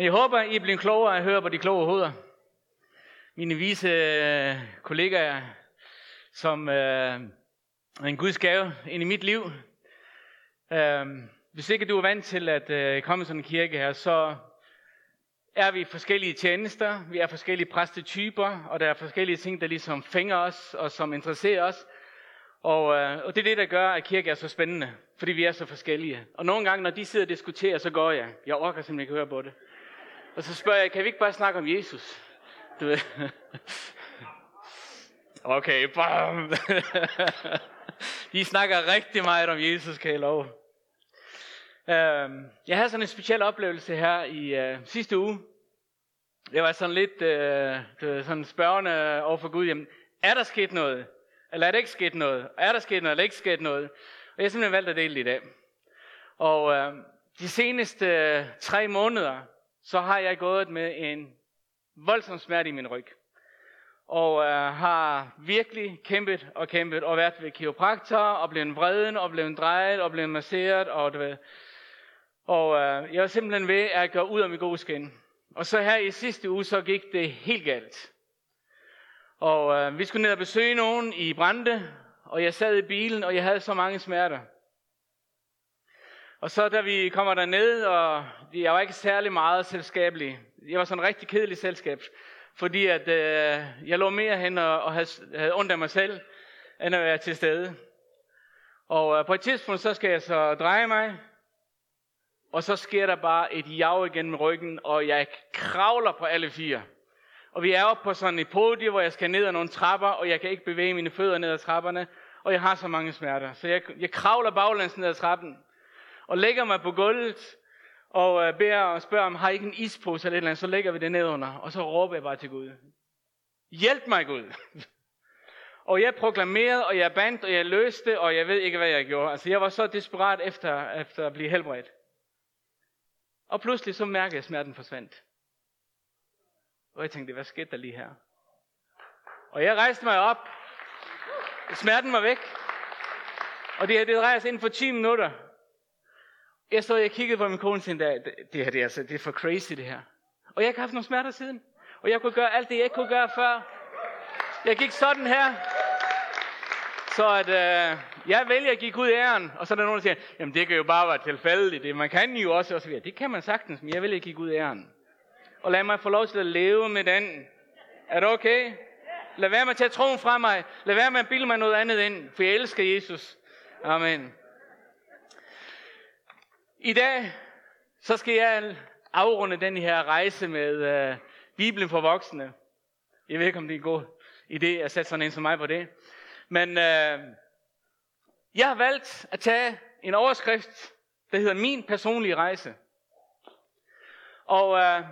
Men jeg håber, I er blevet klogere at høre på de kloge hoveder. Mine vise øh, kollegaer, som øh, er en Guds gave ind i mit liv. Øh, hvis ikke du er vant til at øh, komme sådan en kirke her, så er vi forskellige tjenester, vi er forskellige præstetyper, og der er forskellige ting, der ligesom fænger os, og som interesserer os. Og, øh, og det er det, der gør, at kirke er så spændende, fordi vi er så forskellige. Og nogle gange, når de sidder og diskuterer, så går jeg. Jeg orker simpelthen ikke høre på det. Og så spørger jeg, kan vi ikke bare snakke om Jesus? Du ved. Okay, bam. De snakker rigtig meget om Jesus, kan jeg love. Øhm, jeg havde sådan en speciel oplevelse her i øh, sidste uge. Jeg var sådan lidt uh, sådan spørgende over for Gud. Jamen, er der sket noget? Eller er der ikke sket noget? Er der sket noget, eller ikke sket noget? Og jeg har simpelthen valgt at dele det i dag. Og øh, de seneste øh, tre måneder, så har jeg gået med en voldsom smerte i min ryg. Og øh, har virkelig kæmpet og kæmpet og været ved kiropraktor og blevet vreden og blevet drejet og blevet masseret. Og, du ved. og øh, jeg var simpelthen ved at gøre ud af min gode skin. Og så her i sidste uge, så gik det helt galt. Og øh, vi skulle ned og besøge nogen i Brande, og jeg sad i bilen, og jeg havde så mange smerter. Og så da vi kommer derned, og jeg var ikke særlig meget selskabelig. Jeg var sådan en rigtig kedelig selskab, fordi at, øh, jeg lå mere hen og, og havde, havde ondt af mig selv, end at være til stede. Og øh, på et tidspunkt, så skal jeg så dreje mig, og så sker der bare et jav igennem ryggen, og jeg kravler på alle fire. Og vi er oppe på sådan et podie, hvor jeg skal ned ad nogle trapper, og jeg kan ikke bevæge mine fødder ned ad trapperne, og jeg har så mange smerter. Så jeg, jeg kravler baglæns ned ad trappen, og lægger mig på gulvet, og øh, beder og spørger, om har I ikke en ispose eller et eller andet, så lægger vi det ned under, og så råber jeg bare til Gud. Hjælp mig Gud! og jeg proklamerede, og jeg bandt, og jeg løste, og jeg ved ikke, hvad jeg gjorde. Altså jeg var så desperat efter, efter at blive helbredt. Og pludselig så mærkede jeg, at smerten forsvandt. Og jeg tænkte, hvad skete der lige her? Og jeg rejste mig op. Smerten var væk. Og det her, det drejer sig inden for 10 minutter. Jeg stod og kiggede på min kone og det, det her det er, altså, det er for crazy det her. Og jeg har haft nogle smerter siden. Og jeg kunne gøre alt det, jeg ikke kunne gøre før. Jeg gik sådan her. Så at øh, jeg vælger at give Gud æren. Og så er der nogen, der siger, jamen det kan jo bare være tilfældigt. Det, man kan jo også, og så videre. Det kan man sagtens, men jeg vælger at give Gud æren. Og lad mig få lov til at leve med den. Er det okay? Lad være med at tage troen fra mig. Lad være med at bilde mig noget andet ind. For jeg elsker Jesus. Amen. I dag, så skal jeg afrunde den her rejse med øh, Bibelen for voksne. Jeg ved ikke, om det er en god idé at sætte sådan en som mig på det. Men øh, jeg har valgt at tage en overskrift, der hedder Min personlige rejse. Og øh,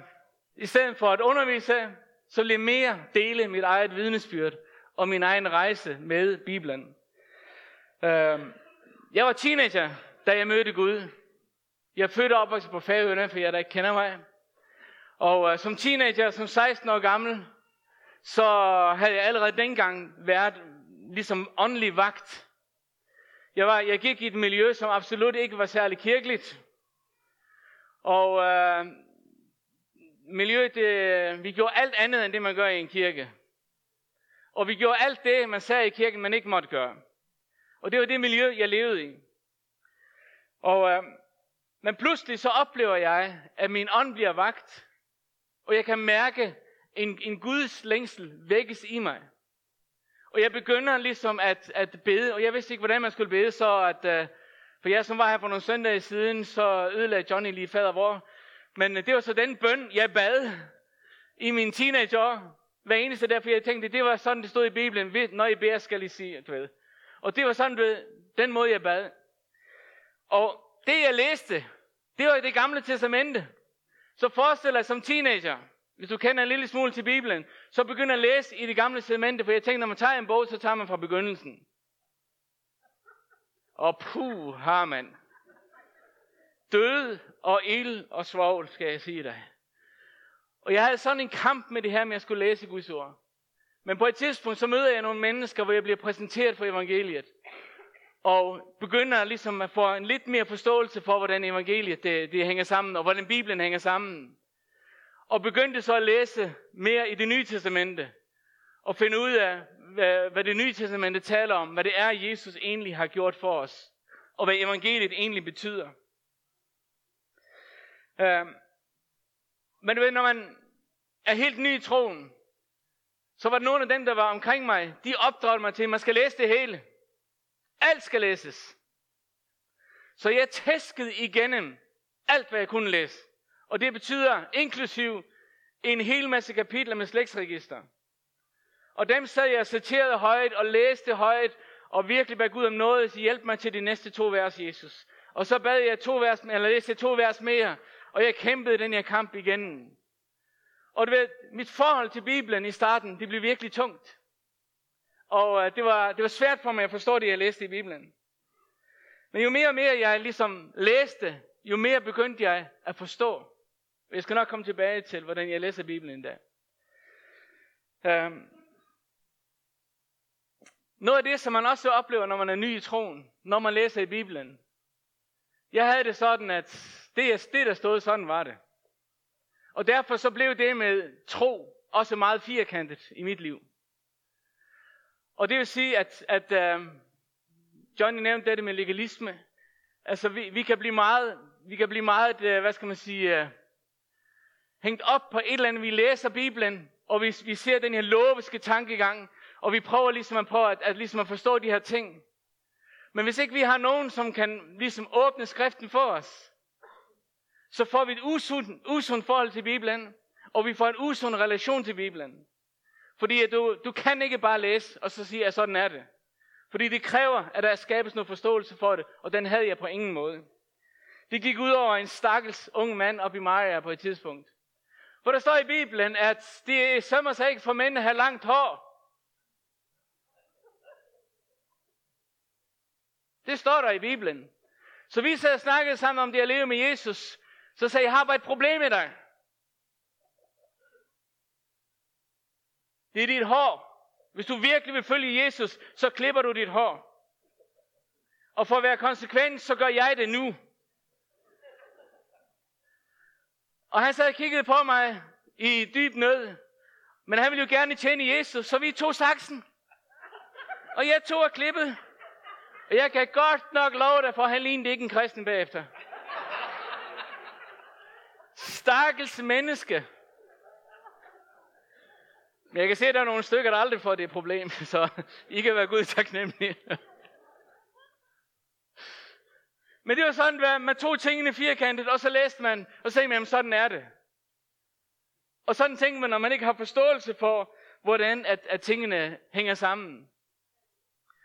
i stedet for at undervise, så vil jeg mere dele mit eget vidnesbyrd og min egen rejse med Bibelen. Øh, jeg var teenager, da jeg mødte Gud. Jeg er født og opvokset på Færøerne, for jeg der ikke kender mig. Og uh, som teenager, som 16 år gammel, så havde jeg allerede dengang været ligesom åndelig vagt. Jeg, var, jeg gik i et miljø, som absolut ikke var særlig kirkeligt. Og uh, miljøet, det, vi gjorde alt andet end det, man gør i en kirke. Og vi gjorde alt det, man sagde i kirken, man ikke måtte gøre. Og det var det miljø, jeg levede i. Og uh, men pludselig så oplever jeg, at min ånd bliver vagt, og jeg kan mærke en, en Guds længsel vækkes i mig. Og jeg begynder ligesom at, at bede, og jeg vidste ikke, hvordan man skulle bede, så at, uh, for jeg som var her for nogle søndage siden, så ødelagde Johnny lige fader vor. Men øh, det var så den bøn, jeg bad i mine teenageår. Hver eneste der, for jeg tænkte, det var sådan, det stod i Bibelen, når I beder, skal I sige, du ved. Og det var sådan, du ved, den måde, jeg bad. Og det jeg læste, det var i det gamle testamente. Så forestil dig som teenager, hvis du kender en lille smule til Bibelen, så begynder at læse i det gamle testamente, for jeg tænker, når man tager en bog, så tager man fra begyndelsen. Og puh, har man. Død og ild og svovl, skal jeg sige dig. Og jeg havde sådan en kamp med det her med, at jeg skulle læse Guds ord. Men på et tidspunkt, så møder jeg nogle mennesker, hvor jeg bliver præsenteret for evangeliet og begynder ligesom at få en lidt mere forståelse for, hvordan evangeliet det, det hænger sammen, og hvordan Bibelen hænger sammen. Og begyndte så at læse mere i det nye testamente. Og finde ud af, hvad, hvad det nye testamente taler om. Hvad det er, Jesus egentlig har gjort for os. Og hvad evangeliet egentlig betyder. Øh, men du ved, når man er helt ny i troen, så var det nogle af dem, der var omkring mig, de opdragede mig til, at man skal læse det hele. Alt skal læses. Så jeg tæskede igennem alt, hvad jeg kunne læse. Og det betyder inklusiv en hel masse kapitler med slægtsregister. Og dem sad jeg citerede højt og læste højt, og virkelig bad Gud om noget, så hjælp mig til de næste to vers, Jesus. Og så bad jeg to vers, eller læste to vers mere, og jeg kæmpede den her kamp igen. Og du ved, mit forhold til Bibelen i starten, det blev virkelig tungt. Og øh, det, var, det var svært for mig at forstå det, jeg læste i Bibelen. Men jo mere og mere jeg ligesom læste, jo mere begyndte jeg at forstå. Jeg skal nok komme tilbage til, hvordan jeg læser Bibelen en dag. Øhm. noget af det, som man også oplever, når man er ny i troen, når man læser i Bibelen. Jeg havde det sådan, at det, det der stod, sådan var det. Og derfor så blev det med tro også meget firkantet i mit liv. Og det vil sige, at, at uh, Johnny nævnte det med legalisme. Altså vi, vi kan blive meget, vi kan blive meget, uh, hvad skal man sige, uh, hængt op på et eller andet. Vi læser Bibelen, og vi, vi ser den her loviske tankegang, og vi prøver ligesom at, prøve at, at, ligesom at forstå de her ting. Men hvis ikke vi har nogen, som kan ligesom åbne skriften for os, så får vi et usundt, usund forhold til Bibelen, og vi får en usund relation til Bibelen. Fordi du, du kan ikke bare læse, og så sige, at sådan er det. Fordi det kræver, at der skabes noget forståelse for det, og den havde jeg på ingen måde. Det gik ud over en stakkels ung mand op i Maria på et tidspunkt. For der står i Bibelen, at det sømmer sig ikke for mænd at have langt hår. Det står der i Bibelen. Så vi sad og snakkede sammen om det at leve med Jesus. Så sagde jeg, jeg har bare et problem med dig. Det er dit hår. Hvis du virkelig vil følge Jesus, så klipper du dit hår. Og for at være konsekvent, så gør jeg det nu. Og han sad og kiggede på mig i dyb nød. Men han ville jo gerne tjene Jesus, så vi tog saksen. Og jeg tog og klippede. Og jeg kan godt nok love dig, for han lignede ikke en kristen bagefter. Stakkels menneske. Men jeg kan se, at der er nogle stykker, der aldrig får det problem, så I kan være Gud taknemmelige. Men det var sådan, at man tog tingene firkantet, og så læste man, og så sagde man, sådan er det. Og sådan tænker man, når man ikke har forståelse for, hvordan at, at tingene hænger sammen.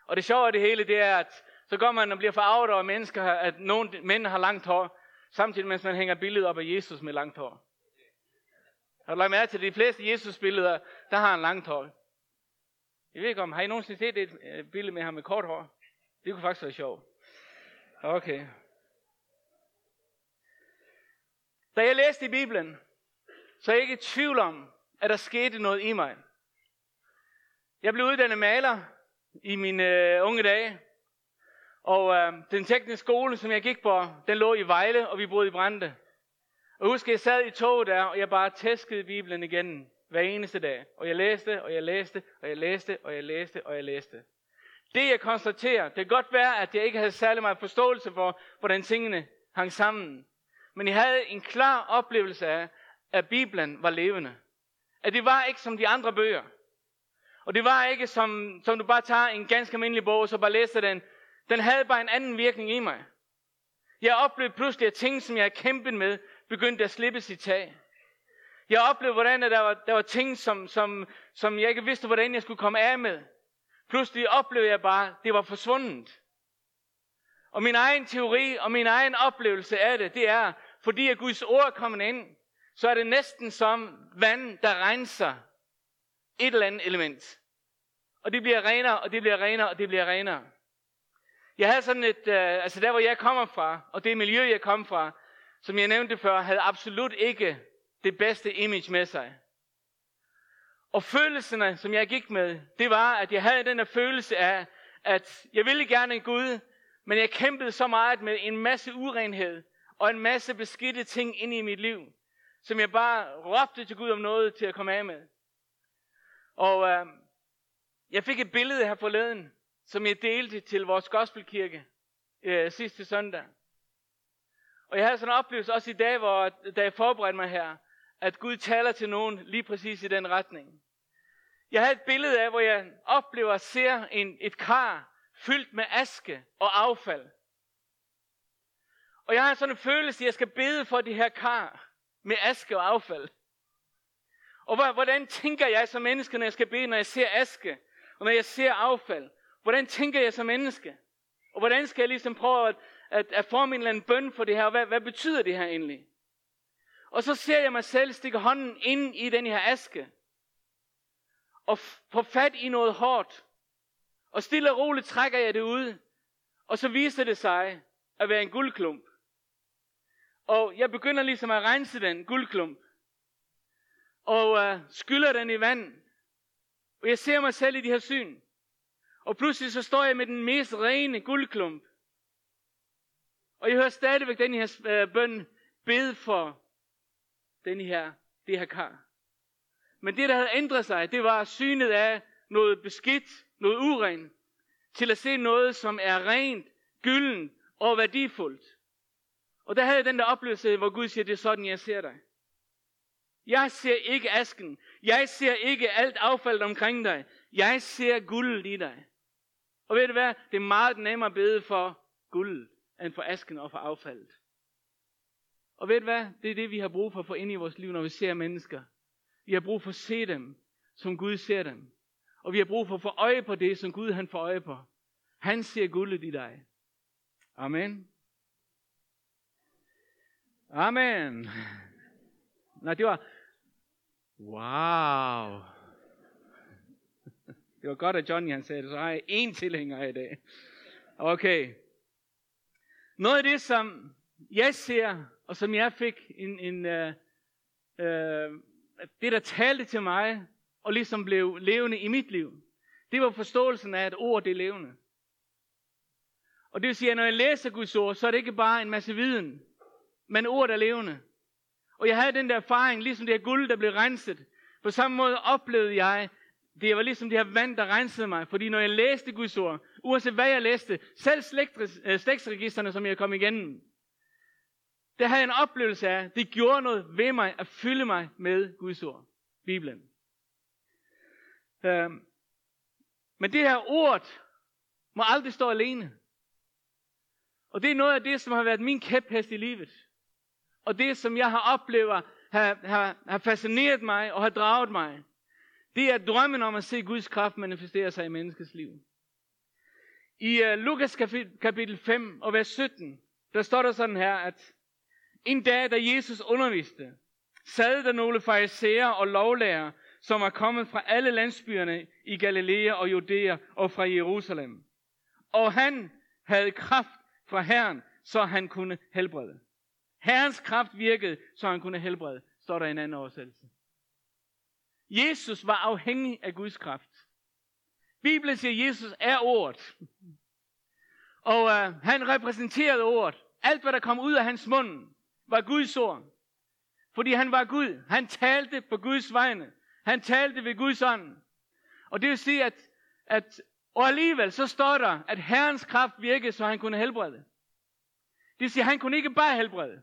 Og det sjove af det hele, det er, at så går man og bliver forarvet over mennesker, at nogle mænd har langt hår, samtidig mens man hænger billedet op af Jesus med langt hår. Har du lagt mærke til, de fleste Jesus-billeder, der har han langt hår. Jeg ved ikke om, har I nogensinde set et øh, billede med ham med kort hår? Det kunne faktisk være sjovt. Okay. Da jeg læste i Bibelen, så er jeg ikke i tvivl om, at der skete noget i mig. Jeg blev uddannet maler i mine øh, unge dage. Og øh, den tekniske skole, som jeg gik på, den lå i Vejle, og vi boede i Brande. Og husk, jeg sad i toget der, og jeg bare tæskede Bibelen igen hver eneste dag. Og jeg læste, og jeg læste, og jeg læste, og jeg læste, og jeg læste. Det jeg konstaterer, det kan godt være, at jeg ikke havde særlig meget forståelse for, hvordan tingene hang sammen. Men jeg havde en klar oplevelse af, at Bibelen var levende. At det var ikke som de andre bøger. Og det var ikke som, som du bare tager en ganske almindelig bog, og så bare læser den. Den havde bare en anden virkning i mig. Jeg oplevede pludselig, at ting, som jeg havde kæmpet med, begyndte at slippe sit tag. Jeg oplevede, hvordan der var, der var ting, som, som, som jeg ikke vidste, hvordan jeg skulle komme af med. Pludselig oplevede jeg bare, at det var forsvundet. Og min egen teori og min egen oplevelse af det, det er, fordi at Guds ord er kommet ind, så er det næsten som vand, der renser et eller andet element. Og det bliver renere, og det bliver renere, og det bliver renere. Jeg havde sådan et, øh, altså der hvor jeg kommer fra, og det miljø jeg kom fra, som jeg nævnte før, havde absolut ikke det bedste image med sig. Og følelserne, som jeg gik med, det var, at jeg havde den her følelse af, at jeg ville gerne en Gud, men jeg kæmpede så meget med en masse urenhed og en masse beskidte ting ind i mit liv, som jeg bare råbte til Gud om noget til at komme af med. Og øh, jeg fik et billede her forleden, som jeg delte til vores gospelkirke øh, sidste søndag. Og jeg havde sådan en oplevelse også i dag, hvor, da jeg forberedte mig her, at Gud taler til nogen lige præcis i den retning. Jeg havde et billede af, hvor jeg oplever og ser en, et kar fyldt med aske og affald. Og jeg har sådan en følelse, at jeg skal bede for det her kar med aske og affald. Og hvordan tænker jeg som menneske, når jeg skal bede, når jeg ser aske, og når jeg ser affald? Hvordan tænker jeg som menneske? Og hvordan skal jeg ligesom prøve at, at, at forme en eller anden bøn for det her? Og hvad, hvad betyder det her egentlig? Og så ser jeg mig selv stikke hånden ind i den her aske. Og få fat i noget hårdt. Og stille og roligt trækker jeg det ud. Og så viser det sig at være en guldklump. Og jeg begynder ligesom at rense den guldklump. Og øh, skylder den i vand. Og jeg ser mig selv i de her syn. Og pludselig så står jeg med den mest rene guldklump. Og jeg hører stadigvæk den her øh, bøn bed for den her, det her kar. Men det, der havde ændret sig, det var synet af noget beskidt, noget urent, til at se noget, som er rent, gylden og værdifuldt. Og der havde jeg den der oplevelse, hvor Gud siger, det er sådan, jeg ser dig. Jeg ser ikke asken. Jeg ser ikke alt affald omkring dig. Jeg ser guldet i dig. Og ved du hvad? Det er meget nemmere at bede for guldet, end for asken og for affaldet. Og ved du hvad? Det er det, vi har brug for at få ind i vores liv, når vi ser mennesker. Vi har brug for at se dem, som Gud ser dem. Og vi har brug for at få øje på det, som Gud han får øje på. Han ser guldet i dig. Amen. Amen. Nej, det var... Wow. Det var godt, at Johnny han sagde det, så har jeg én tilhænger i dag. Okay. Noget af det, som jeg ser, og som jeg fik en, en øh, øh, det, der talte til mig, og ligesom blev levende i mit liv, det var forståelsen af, at ord det er levende. Og det vil sige, at når jeg læser Guds ord, så er det ikke bare en masse viden, men ord er levende. Og jeg havde den der erfaring, ligesom det her guld, der blev renset. På samme måde oplevede jeg, det var ligesom det her vand, der rensede mig. Fordi når jeg læste Guds ord, uanset hvad jeg læste, selv øh, slægtsregisterne, som jeg kom igennem, der havde jeg en oplevelse af, det gjorde noget ved mig at fylde mig med Guds ord. Bibelen. Øhm, men det her ord må aldrig stå alene. Og det er noget af det, som har været min kæphest i livet. Og det, som jeg har oplevet, har, har, har fascineret mig og har draget mig. Det er drømmen om at se Guds kraft manifestere sig i menneskets liv. I uh, Lukas kapitel 5 og vers 17, der står der sådan her, at en dag, da Jesus underviste, sad der nogle farisæer og lovlærer, som er kommet fra alle landsbyerne i Galilea og Judæa og fra Jerusalem. Og han havde kraft fra Herren, så han kunne helbrede. Herrens kraft virkede, så han kunne helbrede, står der i en anden oversættelse. Jesus var afhængig af Guds kraft. Bibelen siger, at Jesus er ordet. Og øh, han repræsenterede ordet. Alt, hvad der kom ud af hans mund, var Guds ord. Fordi han var Gud. Han talte på Guds vegne. Han talte ved Guds ånd. Og det vil sige, at, at og alligevel så står der, at Herrens kraft virkede, så han kunne helbrede. Det vil sige, at han kunne ikke bare helbrede.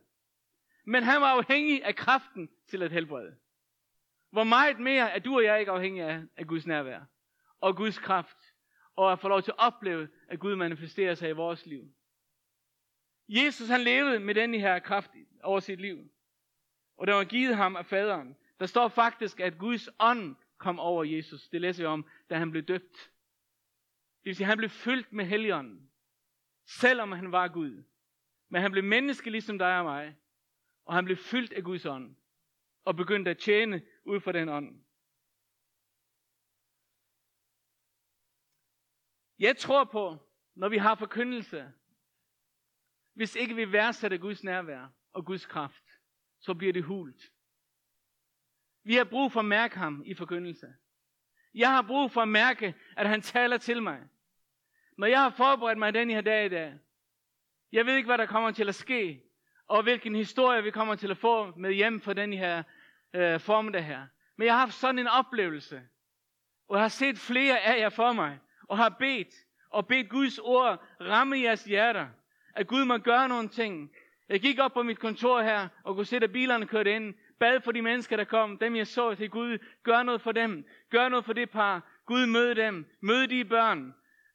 Men han var afhængig af kraften til at helbrede. Hvor meget mere er du og jeg ikke afhængige af, af Guds nærvær og Guds kraft, og at få lov til at opleve, at Gud manifesterer sig i vores liv. Jesus han levede med den her kraft over sit liv. Og det var givet ham af faderen. Der står faktisk, at Guds ånd kom over Jesus. Det læser vi om, da han blev døbt. Det vil sige, at han blev fyldt med helligånden. Selvom han var Gud. Men han blev menneske ligesom dig og mig. Og han blev fyldt af Guds ånd. Og begyndte at tjene ud fra den ånd. Jeg tror på, når vi har forkyndelse, hvis ikke vi værdsætter Guds nærvær og Guds kraft, så bliver det hult. Vi har brug for at mærke ham i forkyndelse. Jeg har brug for at mærke, at han taler til mig. Når jeg har forberedt mig den her dag i dag, jeg ved ikke, hvad der kommer til at ske, og hvilken historie vi kommer til at få med hjem for den her øh, formiddag her. Men jeg har haft sådan en oplevelse, og jeg har set flere af jer for mig, og har bedt, og bedt Guds ord ramme jeres hjerter, at Gud må gøre nogle ting. Jeg gik op på mit kontor her, og kunne se, at bilerne kørte ind, bad for de mennesker, der kom, dem jeg så til Gud, gør noget for dem, gør noget for det par, Gud møde dem, møde de børn.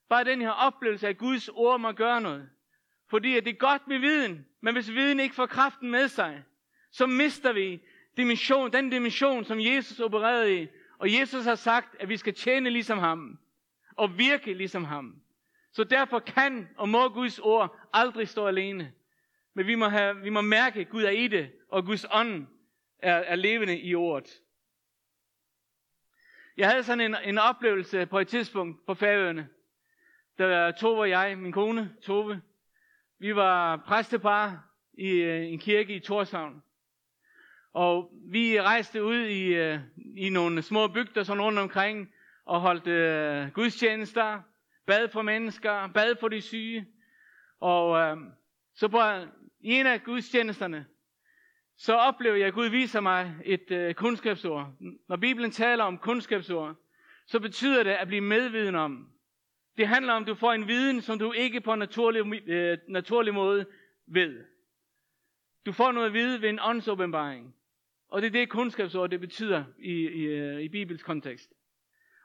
Bare den her oplevelse af, at Guds ord må gøre noget. Fordi at det er godt med viden, men hvis viden ikke får kraften med sig, så mister vi dimension, den dimension, som Jesus opererede i. Og Jesus har sagt, at vi skal tjene ligesom ham, og virke ligesom ham. Så derfor kan og må Guds ord aldrig stå alene. Men vi må, have, vi må mærke, at Gud er i det, og Guds ånd er, er levende i ordet. Jeg havde sådan en, en oplevelse på et tidspunkt på Færøerne. Der var Tove og jeg, min kone Tove. Vi var præstepar i øh, en kirke i Torshavn. Og vi rejste ud i, øh, i nogle små bygder sådan rundt omkring og holdt øh, gudstjenester, bad for mennesker, bad for de syge. Og øh, så på en af gudstjenesterne, så oplever jeg, at Gud viser mig et øh, kundskabsord. Når Bibelen taler om kundskabsord, så betyder det at blive medviden om. Det handler om, at du får en viden, som du ikke på en naturlig, øh, naturlig måde ved. Du får noget at vide ved en åndsåbenbaring. Og det er det kundskabsord, det betyder i, i, øh, i Bibels kontekst.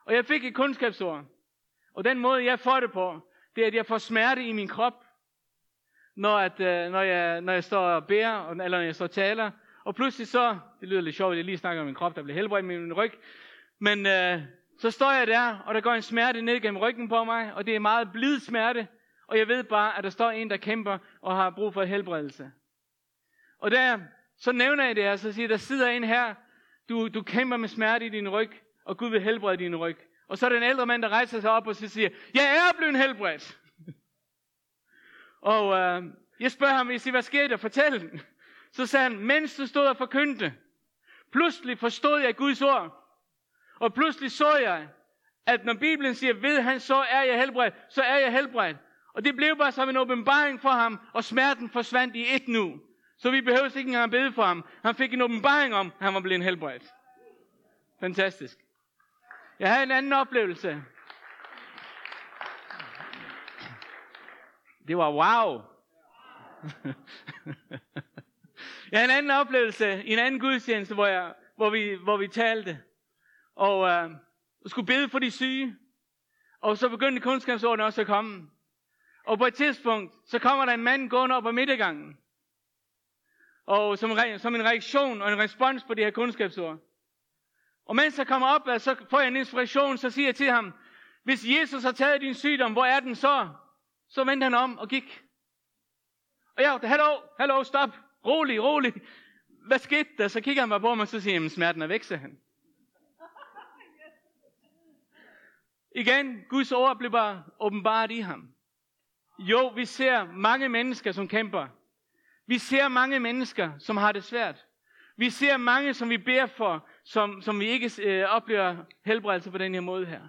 Og jeg fik et kundskabsord. Og den måde, jeg får det på, det er, at jeg får smerte i min krop, når, at, øh, når, jeg, når jeg står og bærer, eller når jeg står og taler. Og pludselig så, det lyder lidt sjovt, at jeg lige snakker om min krop, der bliver helbredt med min ryg. Men øh, så står jeg der, og der går en smerte ned gennem ryggen på mig, og det er meget blid smerte. Og jeg ved bare, at der står en, der kæmper og har brug for helbredelse. Og der, så nævner jeg det her, så siger der sidder en her, du, du kæmper med smerte i din ryg, og Gud vil helbrede din ryg. Og så er der en ældre mand, der rejser sig op og så siger, jeg er blevet helbredt. og øh, jeg spørger ham, jeg siger, hvad sker der? Fortæl. Så sagde han, mens du stod og forkyndte, pludselig forstod jeg Guds ord. Og pludselig så jeg, at når Bibelen siger, ved han, så er jeg helbredt, så er jeg helbredt. Og det blev bare som en åbenbaring for ham, og smerten forsvandt i et nu. Så vi behøvede ikke engang bede for ham. Han fik en åbenbaring om, at han var blevet helbredt. Fantastisk. Jeg havde en anden oplevelse. Det var wow. jeg havde en anden oplevelse i en anden gudstjeneste, hvor, jeg, hvor, vi, hvor vi talte. Og øh, skulle bede for de syge. Og så begyndte kunskabsordene også at komme. Og på et tidspunkt, så kommer der en mand gående op ad midtergangen. Og som, som en reaktion og en respons på det her kundskabsord. Og mens jeg kommer op, så får jeg en inspiration, så siger jeg til ham, hvis Jesus har taget din sygdom, hvor er den så? Så vendte han om og gik. Og jeg, hallo, hallo, stop, rolig, rolig. Hvad skete der? Så kigger han mig på mig, og så siger han, smerten er væk, sagde han. Igen, Guds ord blev bare åbenbart i ham. Jo, vi ser mange mennesker, som kæmper. Vi ser mange mennesker, som har det svært. Vi ser mange, som vi beder for, som, som vi ikke øh, oplever helbredelse på den her måde her.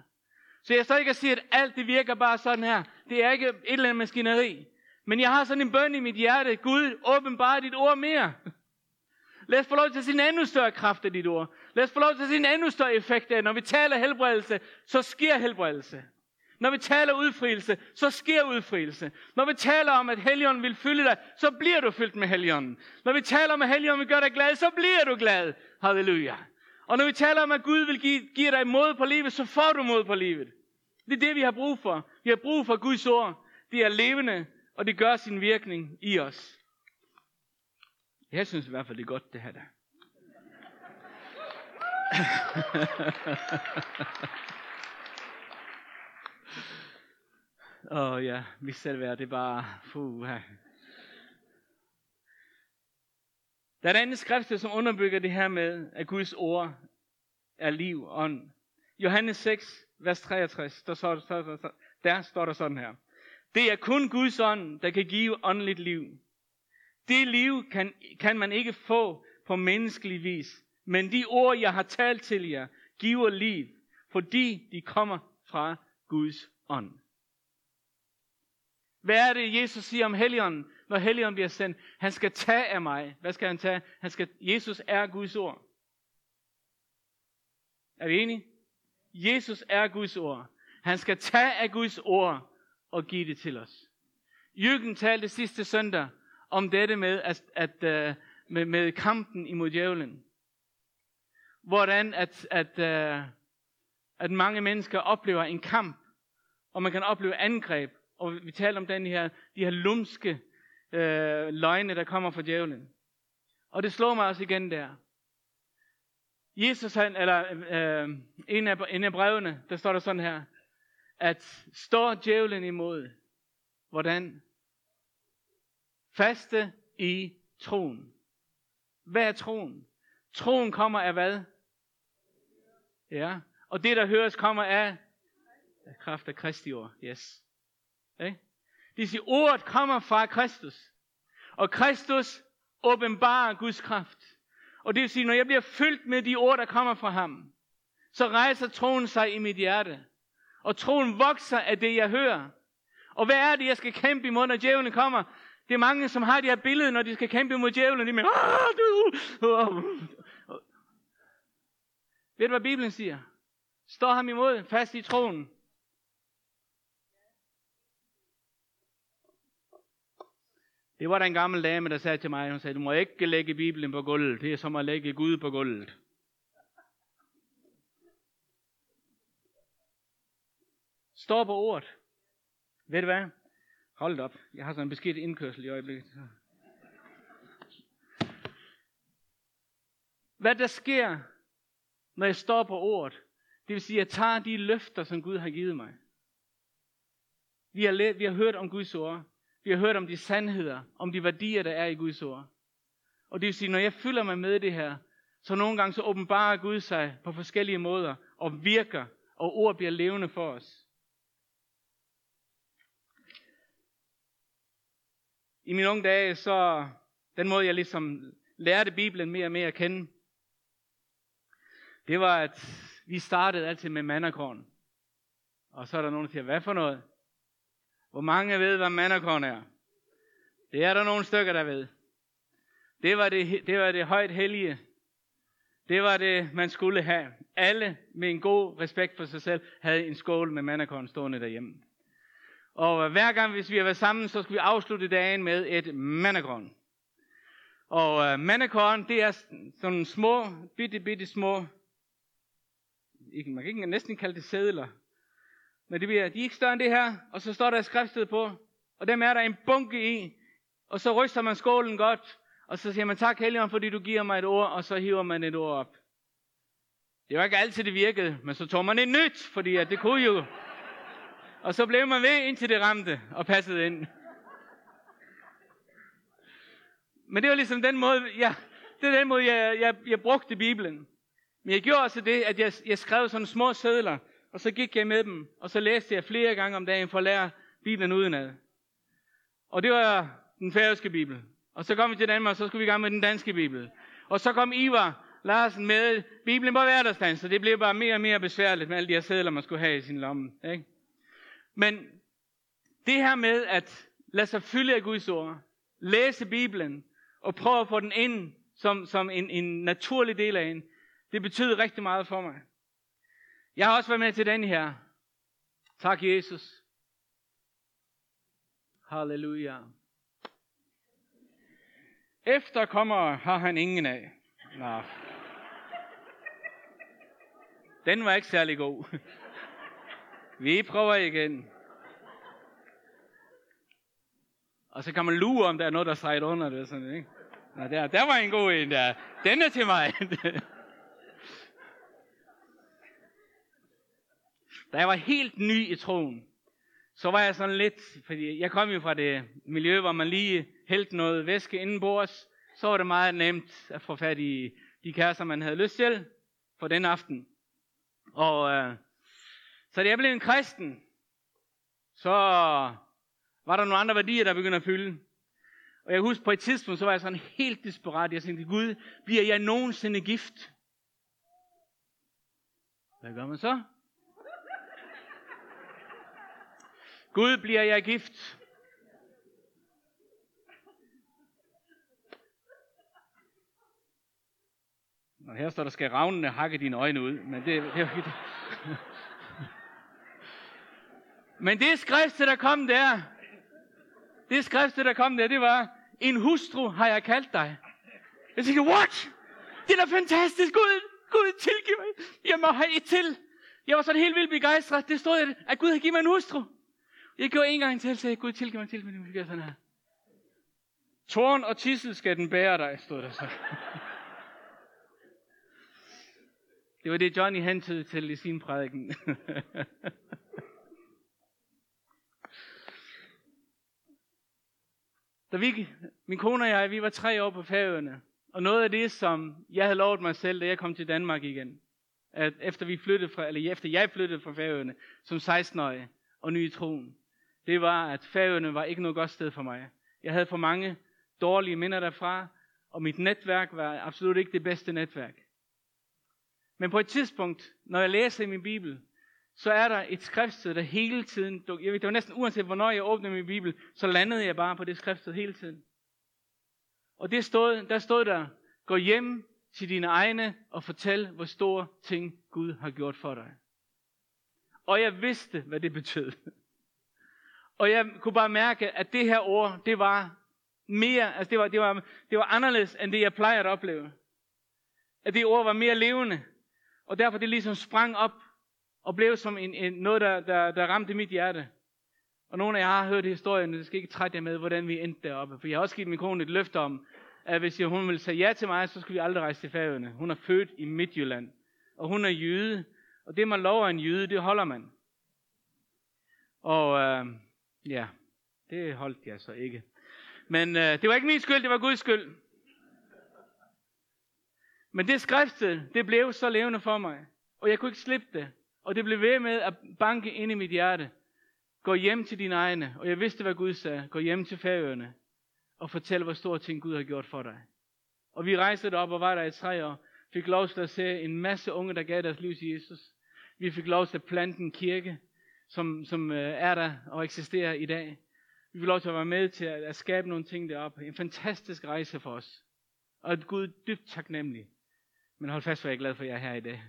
Så jeg står ikke at siger, at alt det virker bare sådan her. Det er ikke et eller andet maskineri. Men jeg har sådan en bøn i mit hjerte. Gud, åbenbare dit ord mere. Lad os få lov til at se en endnu større kraft af dit ord. Lad os få lov til at se en endnu større effekt af, når vi taler helbredelse, så sker helbredelse. Når vi taler udfrielse, så sker udfrielse. Når vi taler om, at Helligånden vil fylde dig, så bliver du fyldt med Helligånden. Når vi taler om, at Helligånden vil gøre dig glad, så bliver du glad. Halleluja. Og når vi taler om, at Gud vil give, give dig mod på livet, så får du mod på livet. Det er det, vi har brug for. Vi har brug for Guds ord. Det er levende, og det gør sin virkning i os. Jeg synes i hvert fald, det er godt, det her der. Åh oh, ja, vi selv det er bare, puh, Der er et andet skrift, som underbygger det her med, at Guds ord er liv og ånd. Johannes 6, vers 63, der, står, der, der, der står der sådan her. Det er kun Guds ånd, der kan give åndeligt liv. Det liv kan, kan man ikke få på menneskelig vis, men de ord, jeg har talt til jer, giver liv, fordi de kommer fra Guds ånd. Hvad er det, Jesus siger om Helligånden? Når Helligånden bliver sendt. Han skal tage af mig. Hvad skal han tage? Han skal, Jesus er Guds ord. Er vi enige? Jesus er Guds ord. Han skal tage af Guds ord og give det til os. Jürgen talte sidste søndag om dette med, at, at, uh, med, med kampen imod djævlen. Hvordan at, at, uh, at mange mennesker oplever en kamp, og man kan opleve angreb. Og vi talte om den her, de her lumske øh, løgne, der kommer fra djævlen. Og det slår mig også igen der. Jesus, han, eller øh, en, af, en af brevene, der står der sådan her, at står djævlen imod, hvordan? Faste i troen. Hvad er troen? Troen kommer af hvad? Ja, og det der høres kommer af, af kraft af Kristi ord. Yes. Okay? Det siger, ordet kommer fra Kristus. Og Kristus åbenbarer Guds kraft. Og det vil sige, når jeg bliver fyldt med de ord, der kommer fra ham, så rejser troen sig i mit hjerte. Og troen vokser af det, jeg hører. Og hvad er det, jeg skal kæmpe imod, når djævlen kommer? Det er mange, som har det her billede, når de skal kæmpe imod djævlen. De er med, du. Ved du, hvad Bibelen siger? Står ham imod, fast i troen. Det var der en gammel dame, der sagde til mig, hun sagde, du må ikke lægge Bibelen på gulvet. Det er som at lægge Gud på gulvet. Står på ordet. Ved du hvad? Hold op. Jeg har sådan en beskidt indkørsel i øjeblikket. Hvad der sker, når jeg står på ordet, det vil sige, at jeg tager de løfter, som Gud har givet mig. Vi har, let, vi har hørt om Guds ord. Vi har hørt om de sandheder, om de værdier, der er i Guds ord. Og det vil sige, når jeg fylder mig med det her, så nogle gange så åbenbarer Gud sig på forskellige måder og virker, og ord bliver levende for os. I mine unge dage, så den måde, jeg ligesom lærte Bibelen mere og mere at kende, det var, at vi startede altid med mandakorn. Og så er der nogen, der siger, hvad for noget? Hvor mange ved, hvad mandakorn er? Det er der nogle stykker, der ved. Det var det, det var det højt hellige. Det var det, man skulle have. Alle med en god respekt for sig selv havde en skål med mandakorn stående derhjemme. Og hver gang, hvis vi har været sammen, så skulle vi afslutte dagen med et mandakorn. Og uh, mandekorn, det er sådan små, bitte, bitte små, ikke, man kan ikke næsten kalde det sædler, men det bliver, de er ikke større end det her, og så står der et skriftsted på, og dem er der en bunke i, og så ryster man skålen godt, og så siger man tak Helligånd, fordi du giver mig et ord, og så hiver man et ord op. Det var ikke altid det virkede, men så tog man et nyt, fordi at det kunne jo. Og så blev man ved, indtil det ramte og passede ind. Men det var ligesom den måde, jeg, det er den måde, jeg, jeg, jeg brugte Bibelen. Men jeg gjorde også det, at jeg, jeg skrev sådan små sædler, og så gik jeg med dem, og så læste jeg flere gange om dagen for at lære Bibelen udenad. Og det var den færøske Bibel. Og så kom vi til Danmark, og så skulle vi i gang med den danske Bibel. Og så kom Ivar Larsen med Bibelen på hverdagsdagen, så det blev bare mere og mere besværligt med alle de her sædler, man skulle have i sin lomme. Ikke? Men det her med at lade sig fylde af Guds ord, læse Bibelen, og prøve at få den ind som, som en, en naturlig del af en, det betyder rigtig meget for mig. Jeg har også været med til den her. Tak, Jesus. Halleluja. Efterkommer har han ingen af. Nå. Den var ikke særlig god. Vi prøver igen. Og så kan man lure, om der er noget, der sejt under det. Sådan, ikke? Nå, der, der var en god en der. Den er til mig. Da jeg var helt ny i troen, så var jeg sådan lidt, fordi jeg kom jo fra det miljø, hvor man lige hældte noget væske indenbords, så var det meget nemt at få fat i de kærester, man havde lyst til for den aften. Og øh, så da jeg blev en kristen, så var der nogle andre værdier, der begyndte at fylde. Og jeg husker på et tidspunkt, så var jeg sådan helt desperat. Jeg tænkte, Gud, bliver jeg nogensinde gift? Hvad gør man så? Gud, bliver jeg gift? Og her står der, skal ravnene hakke dine øjne ud. Men det, det, det. Men det skrifte, der kom der, det skrifte, der kom der, det var, en hustru har jeg kaldt dig. Jeg tænkte, what? Det er da fantastisk, Gud, Gud tilgiv mig. Jeg må have et til. Jeg var sådan helt vildt begejstret. Det stod, at Gud havde givet mig en hustru. Jeg gjorde en gang til, sagde, Gud tilgiv mig, tilgiv mig. Nu fik sådan her. Torn og tissel skal den bære dig, stod der så. Det var det, Johnny hentede til i sin prædiken. da vi, min kone og jeg, vi var tre år på færøerne, og noget af det, som jeg havde lovet mig selv, da jeg kom til Danmark igen, at efter vi flyttede fra, eller efter jeg flyttede fra færøerne som 16-årig og ny i troen, det var, at færøerne var ikke noget godt sted for mig. Jeg havde for mange dårlige minder derfra, og mit netværk var absolut ikke det bedste netværk. Men på et tidspunkt, når jeg læser i min bibel, så er der et skriftsted, der hele tiden, jeg ved, det var næsten uanset hvornår jeg åbnede min bibel, så landede jeg bare på det skriftsted hele tiden. Og det stod, der stod der, gå hjem til dine egne og fortæl, hvor store ting Gud har gjort for dig. Og jeg vidste, hvad det betød. Og jeg kunne bare mærke, at det her ord, det var mere, altså det var, det var, det var anderledes, end det jeg plejer at opleve. At det ord var mere levende. Og derfor det ligesom sprang op og blev som en, en, noget, der, der, der ramte mit hjerte. Og nogle af jer har hørt historien, det skal ikke trætte jer med, hvordan vi endte deroppe. For jeg har også givet min kone et løfte om, at hvis hun ville sige ja til mig, så skulle vi aldrig rejse til Færøerne. Hun er født i Midtjylland, og hun er jøde. Og det, man lover en jøde, det holder man. Og øh, ja, det holdt jeg så ikke. Men øh, det var ikke min skyld, det var Guds skyld. Men det skriftet, det blev så levende for mig. Og jeg kunne ikke slippe det. Og det blev ved med at banke ind i mit hjerte. Gå hjem til dine egne. Og jeg vidste, hvad Gud sagde. Gå hjem til færøerne. Og fortæl, hvor store ting Gud har gjort for dig. Og vi rejste op og var der i tre år. Fik lov til at se en masse unge, der gav deres liv til Jesus. Vi fik lov til at plante en kirke, som, som øh, er der og eksisterer i dag. Vi vil lov til at være med til at, at skabe nogle ting deroppe. En fantastisk rejse for os. Og et Gud dybt taknemmelig. Men hold fast, for jeg er glad for, at jeg er her i dag.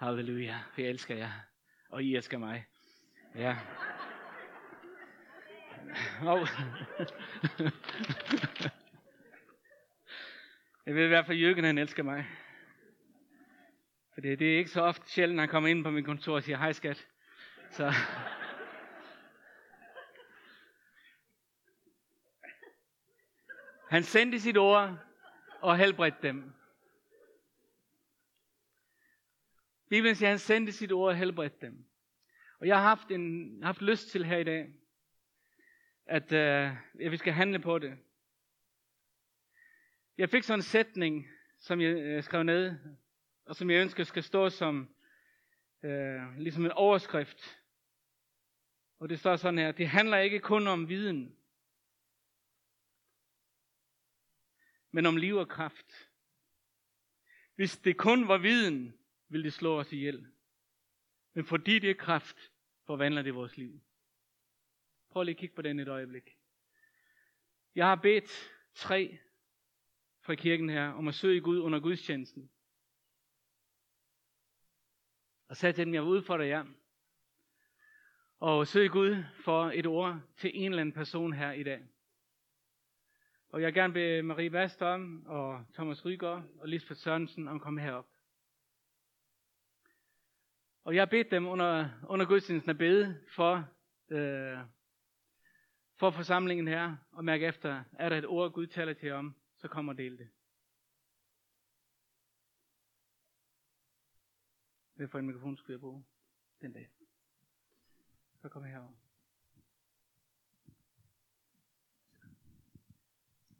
Halleluja. For jeg elsker jer. Og I elsker mig. Ja. Oh. jeg ved i hvert fald, at Jørgen han elsker mig. For det, det er ikke så ofte sjældent, han kommer ind på min kontor og siger, hej skat. Så. Han sendte sit ord og helbredte dem. Bibelen siger, at han sendte sit ord og helbredte dem. Og jeg har haft, en, haft lyst til her i dag, at, uh, at vi skal handle på det. Jeg fik sådan en sætning, som jeg uh, skrev ned, og som jeg ønsker skal stå som uh, ligesom en overskrift. Og det står sådan her, det handler ikke kun om viden, men om liv og kraft. Hvis det kun var viden, ville det slå os ihjel. Men fordi det er kraft, forvandler det vores liv. Prøv lige at kigge på den et øjeblik. Jeg har bedt tre fra kirken her om at søge Gud under gudstjenesten. Og sagde til dem, jeg vil udfordre jer. Og søg Gud for et ord til en eller anden person her i dag. Og jeg vil gerne bede Marie Vastom og Thomas Rygaard og Lisbeth Sørensen om at komme herop. Og jeg har bedt dem under, under gudstjenesten at bede for, øh, for forsamlingen her, og mærke efter, er der et ord, Gud taler til om, så kommer og del det. Hvad for en mikrofon skulle jeg bruge den dag? Så kommer jeg herover.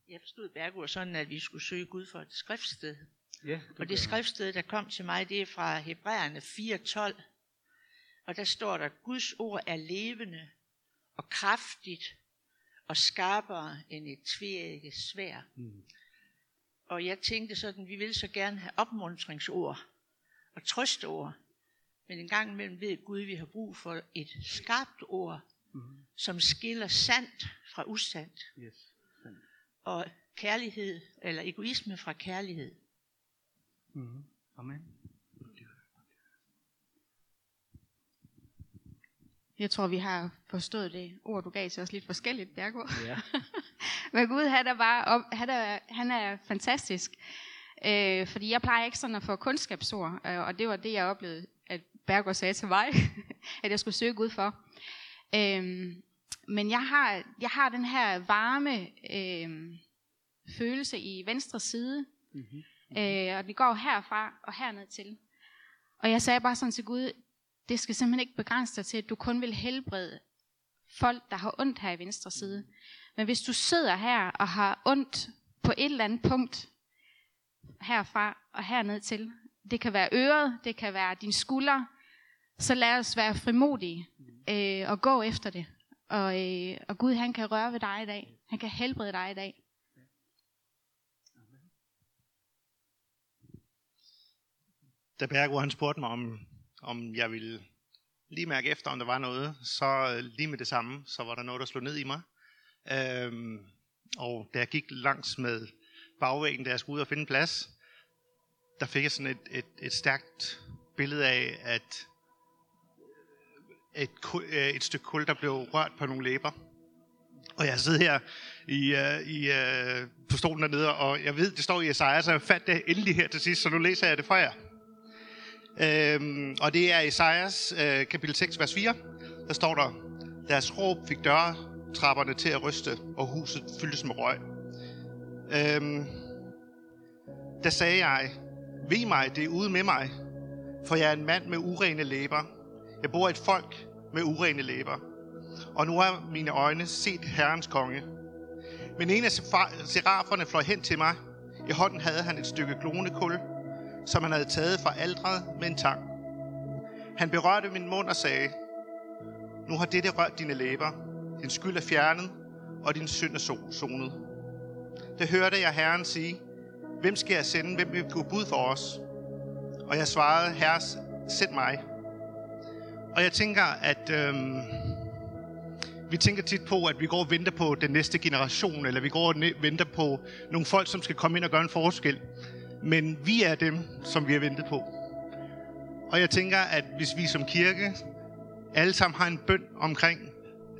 Jeg forstod Bergur sådan, at vi skulle søge Gud for et skriftsted. Ja, Og det skriftsted, der kom til mig, det er fra Hebræerne 4.12. Og der står der, Guds ord er levende og kraftigt og skarpere end et tvægget svær. Mm. Og jeg tænkte sådan, vi vil så gerne have opmuntringsord og trøsteord. Men en gang imellem ved Gud, vi har brug for et skarpt ord, Mm. som skiller sandt fra usandt. Yes. Sandt. Og kærlighed, eller egoisme fra kærlighed. Mm. Amen. Jeg tror, vi har forstået det ord, du gav til os lidt forskelligt, Bjergård. Ja. Men Gud, han er, bare op, han er, han er fantastisk. Øh, fordi jeg plejer ikke sådan at få kundskabsord, øh, og det var det, jeg oplevede, Bergård sagde til mig, at jeg skulle søge Gud for. Øh, men jeg har, jeg har den her varme øh, følelse i venstre side, Mm-hmm. øh, og det går herfra og herned til. Og jeg sagde bare sådan til Gud, det skal simpelthen ikke begrænse dig til, at du kun vil helbrede folk, der har ondt her i venstre side. Men hvis du sidder her og har ondt på et eller andet punkt, herfra og herned til, det kan være øret, det kan være din skulder, så lad os være frimodige øh, og gå efter det. Og, øh, og Gud han kan røre ved dig i dag. Han kan helbrede dig i dag. da Bergo han spurgte mig, om, om jeg ville lige mærke efter, om der var noget, så øh, lige med det samme, så var der noget, der slog ned i mig. Øhm, og da jeg gik langs med bagvæggen, da jeg skulle ud og finde plads, der fik jeg sådan et, et, et stærkt billede af, at et, ku- øh, et stykke kul, der blev rørt på nogle læber. Og jeg sidder her i, uh, i, uh, på stolen dernede, og jeg ved, det står i Isaiah, så jeg fandt det endelig her til sidst, så nu læser jeg det for jer. Øhm, og det er Esajas øh, kapitel 6, vers 4. Der står der, deres råb fik dørtrapperne til at ryste, og huset fyldtes med røg. Øhm, der sagde jeg, ved mig, det er ude med mig, for jeg er en mand med urene læber. Jeg bor i et folk med urene læber. Og nu har mine øjne set Herrens konge. Men en af seraferne fløj hen til mig. I hånden havde han et stykke klonekul, som han havde taget fra aldret med en tang. Han berørte min mund og sagde, Nu har dette rørt dine læber. Din skyld er fjernet, og din synd er sonet. Det hørte jeg Herren sige, Hvem skal jeg sende? Hvem vil gå bud for os? Og jeg svarede, Herre, send mig. Og jeg tænker, at øhm, vi tænker tit på, at vi går og venter på den næste generation, eller vi går og venter på nogle folk, som skal komme ind og gøre en forskel. Men vi er dem, som vi har ventet på. Og jeg tænker, at hvis vi som kirke alle sammen har en bøn omkring,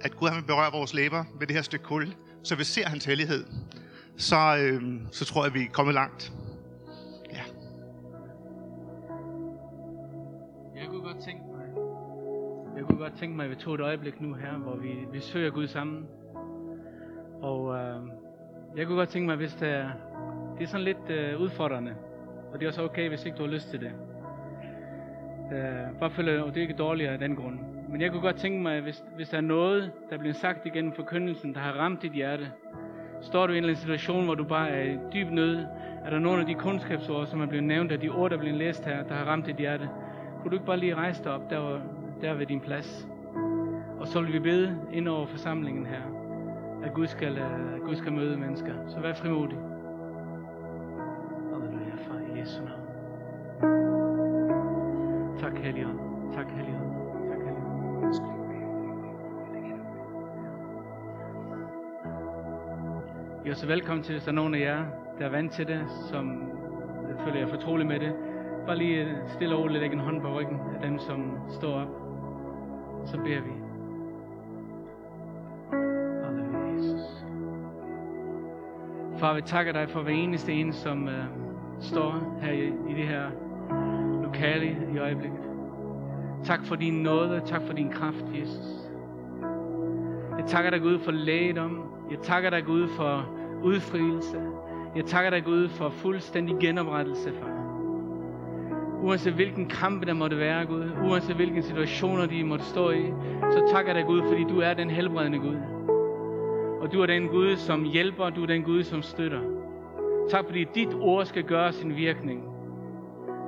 at Gud han vil berøre vores læber med det her stykke kul, så vi ser hans hellighed, så, øh, så tror jeg, vi er kommet langt. Kunne godt tænke mig, at vi tog et øjeblik nu her, hvor vi, vi søger Gud sammen. Og øh, jeg kunne godt tænke mig, hvis det er, det er sådan lidt øh, udfordrende, og det er også okay, hvis ikke du har lyst til det. Øh, bare føler, og det er ikke dårligere af den grund. Men jeg kunne godt tænke mig, hvis, hvis der er noget, der bliver sagt igennem forkyndelsen, der har ramt dit hjerte, står du i en eller anden situation, hvor du bare er i dyb nød, er der nogle af de kundskabsord, som er blevet nævnt, af de ord, der er blevet læst her, der har ramt dit hjerte, kunne du ikke bare lige rejse dig op, der, hvor- der ved din plads? Og så vil vi bede ind over forsamlingen her, at Gud skal, øh, at Gud skal møde mennesker. Så vær frimodig. Halleluja, far i Jesu navn. Tak, Helligånd. Tak, Helligånd. Tak, Helligånd. I er så velkommen til, hvis der er nogen af jer, der er vant til det, som føler jeg fortrolig med det. Bare lige stille og roligt lægge en hånd på ryggen af dem, som står op. Så beder vi. Halleluja, Jesus. Far, vi takker dig for hver eneste en, som øh, står her i, i det her lokale i øjeblikket. Tak for din nåde, tak for din kraft, Jesus. Jeg takker dig, Gud, for lægedom. Jeg takker dig, Gud, for udfrielse. Jeg takker dig, Gud, for fuldstændig genoprettelse, far. Uanset hvilken kamp der måtte være, Gud, uanset hvilken situationer de måtte stå i, så takker jeg dig, Gud, fordi du er den helbredende Gud. Og du er den Gud, som hjælper, du er den Gud, som støtter. Tak, fordi dit ord skal gøre sin virkning.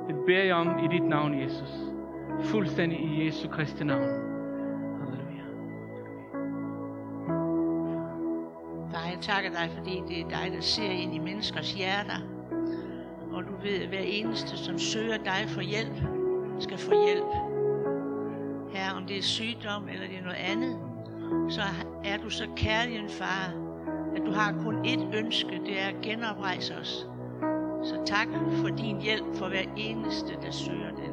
Det beder jeg om i dit navn, Jesus. Fuldstændig i Jesu Kristi navn. Halleluja. Far, jeg takker dig, fordi det er dig, der ser ind i menneskers hjerter. Og du ved, at hver eneste, som søger dig for hjælp, skal få hjælp. Her, om det er sygdom eller det er noget andet, så er du så kærlig en far, at du har kun ét ønske, det er at genoprejse os. Så tak for din hjælp for hver eneste, der søger den.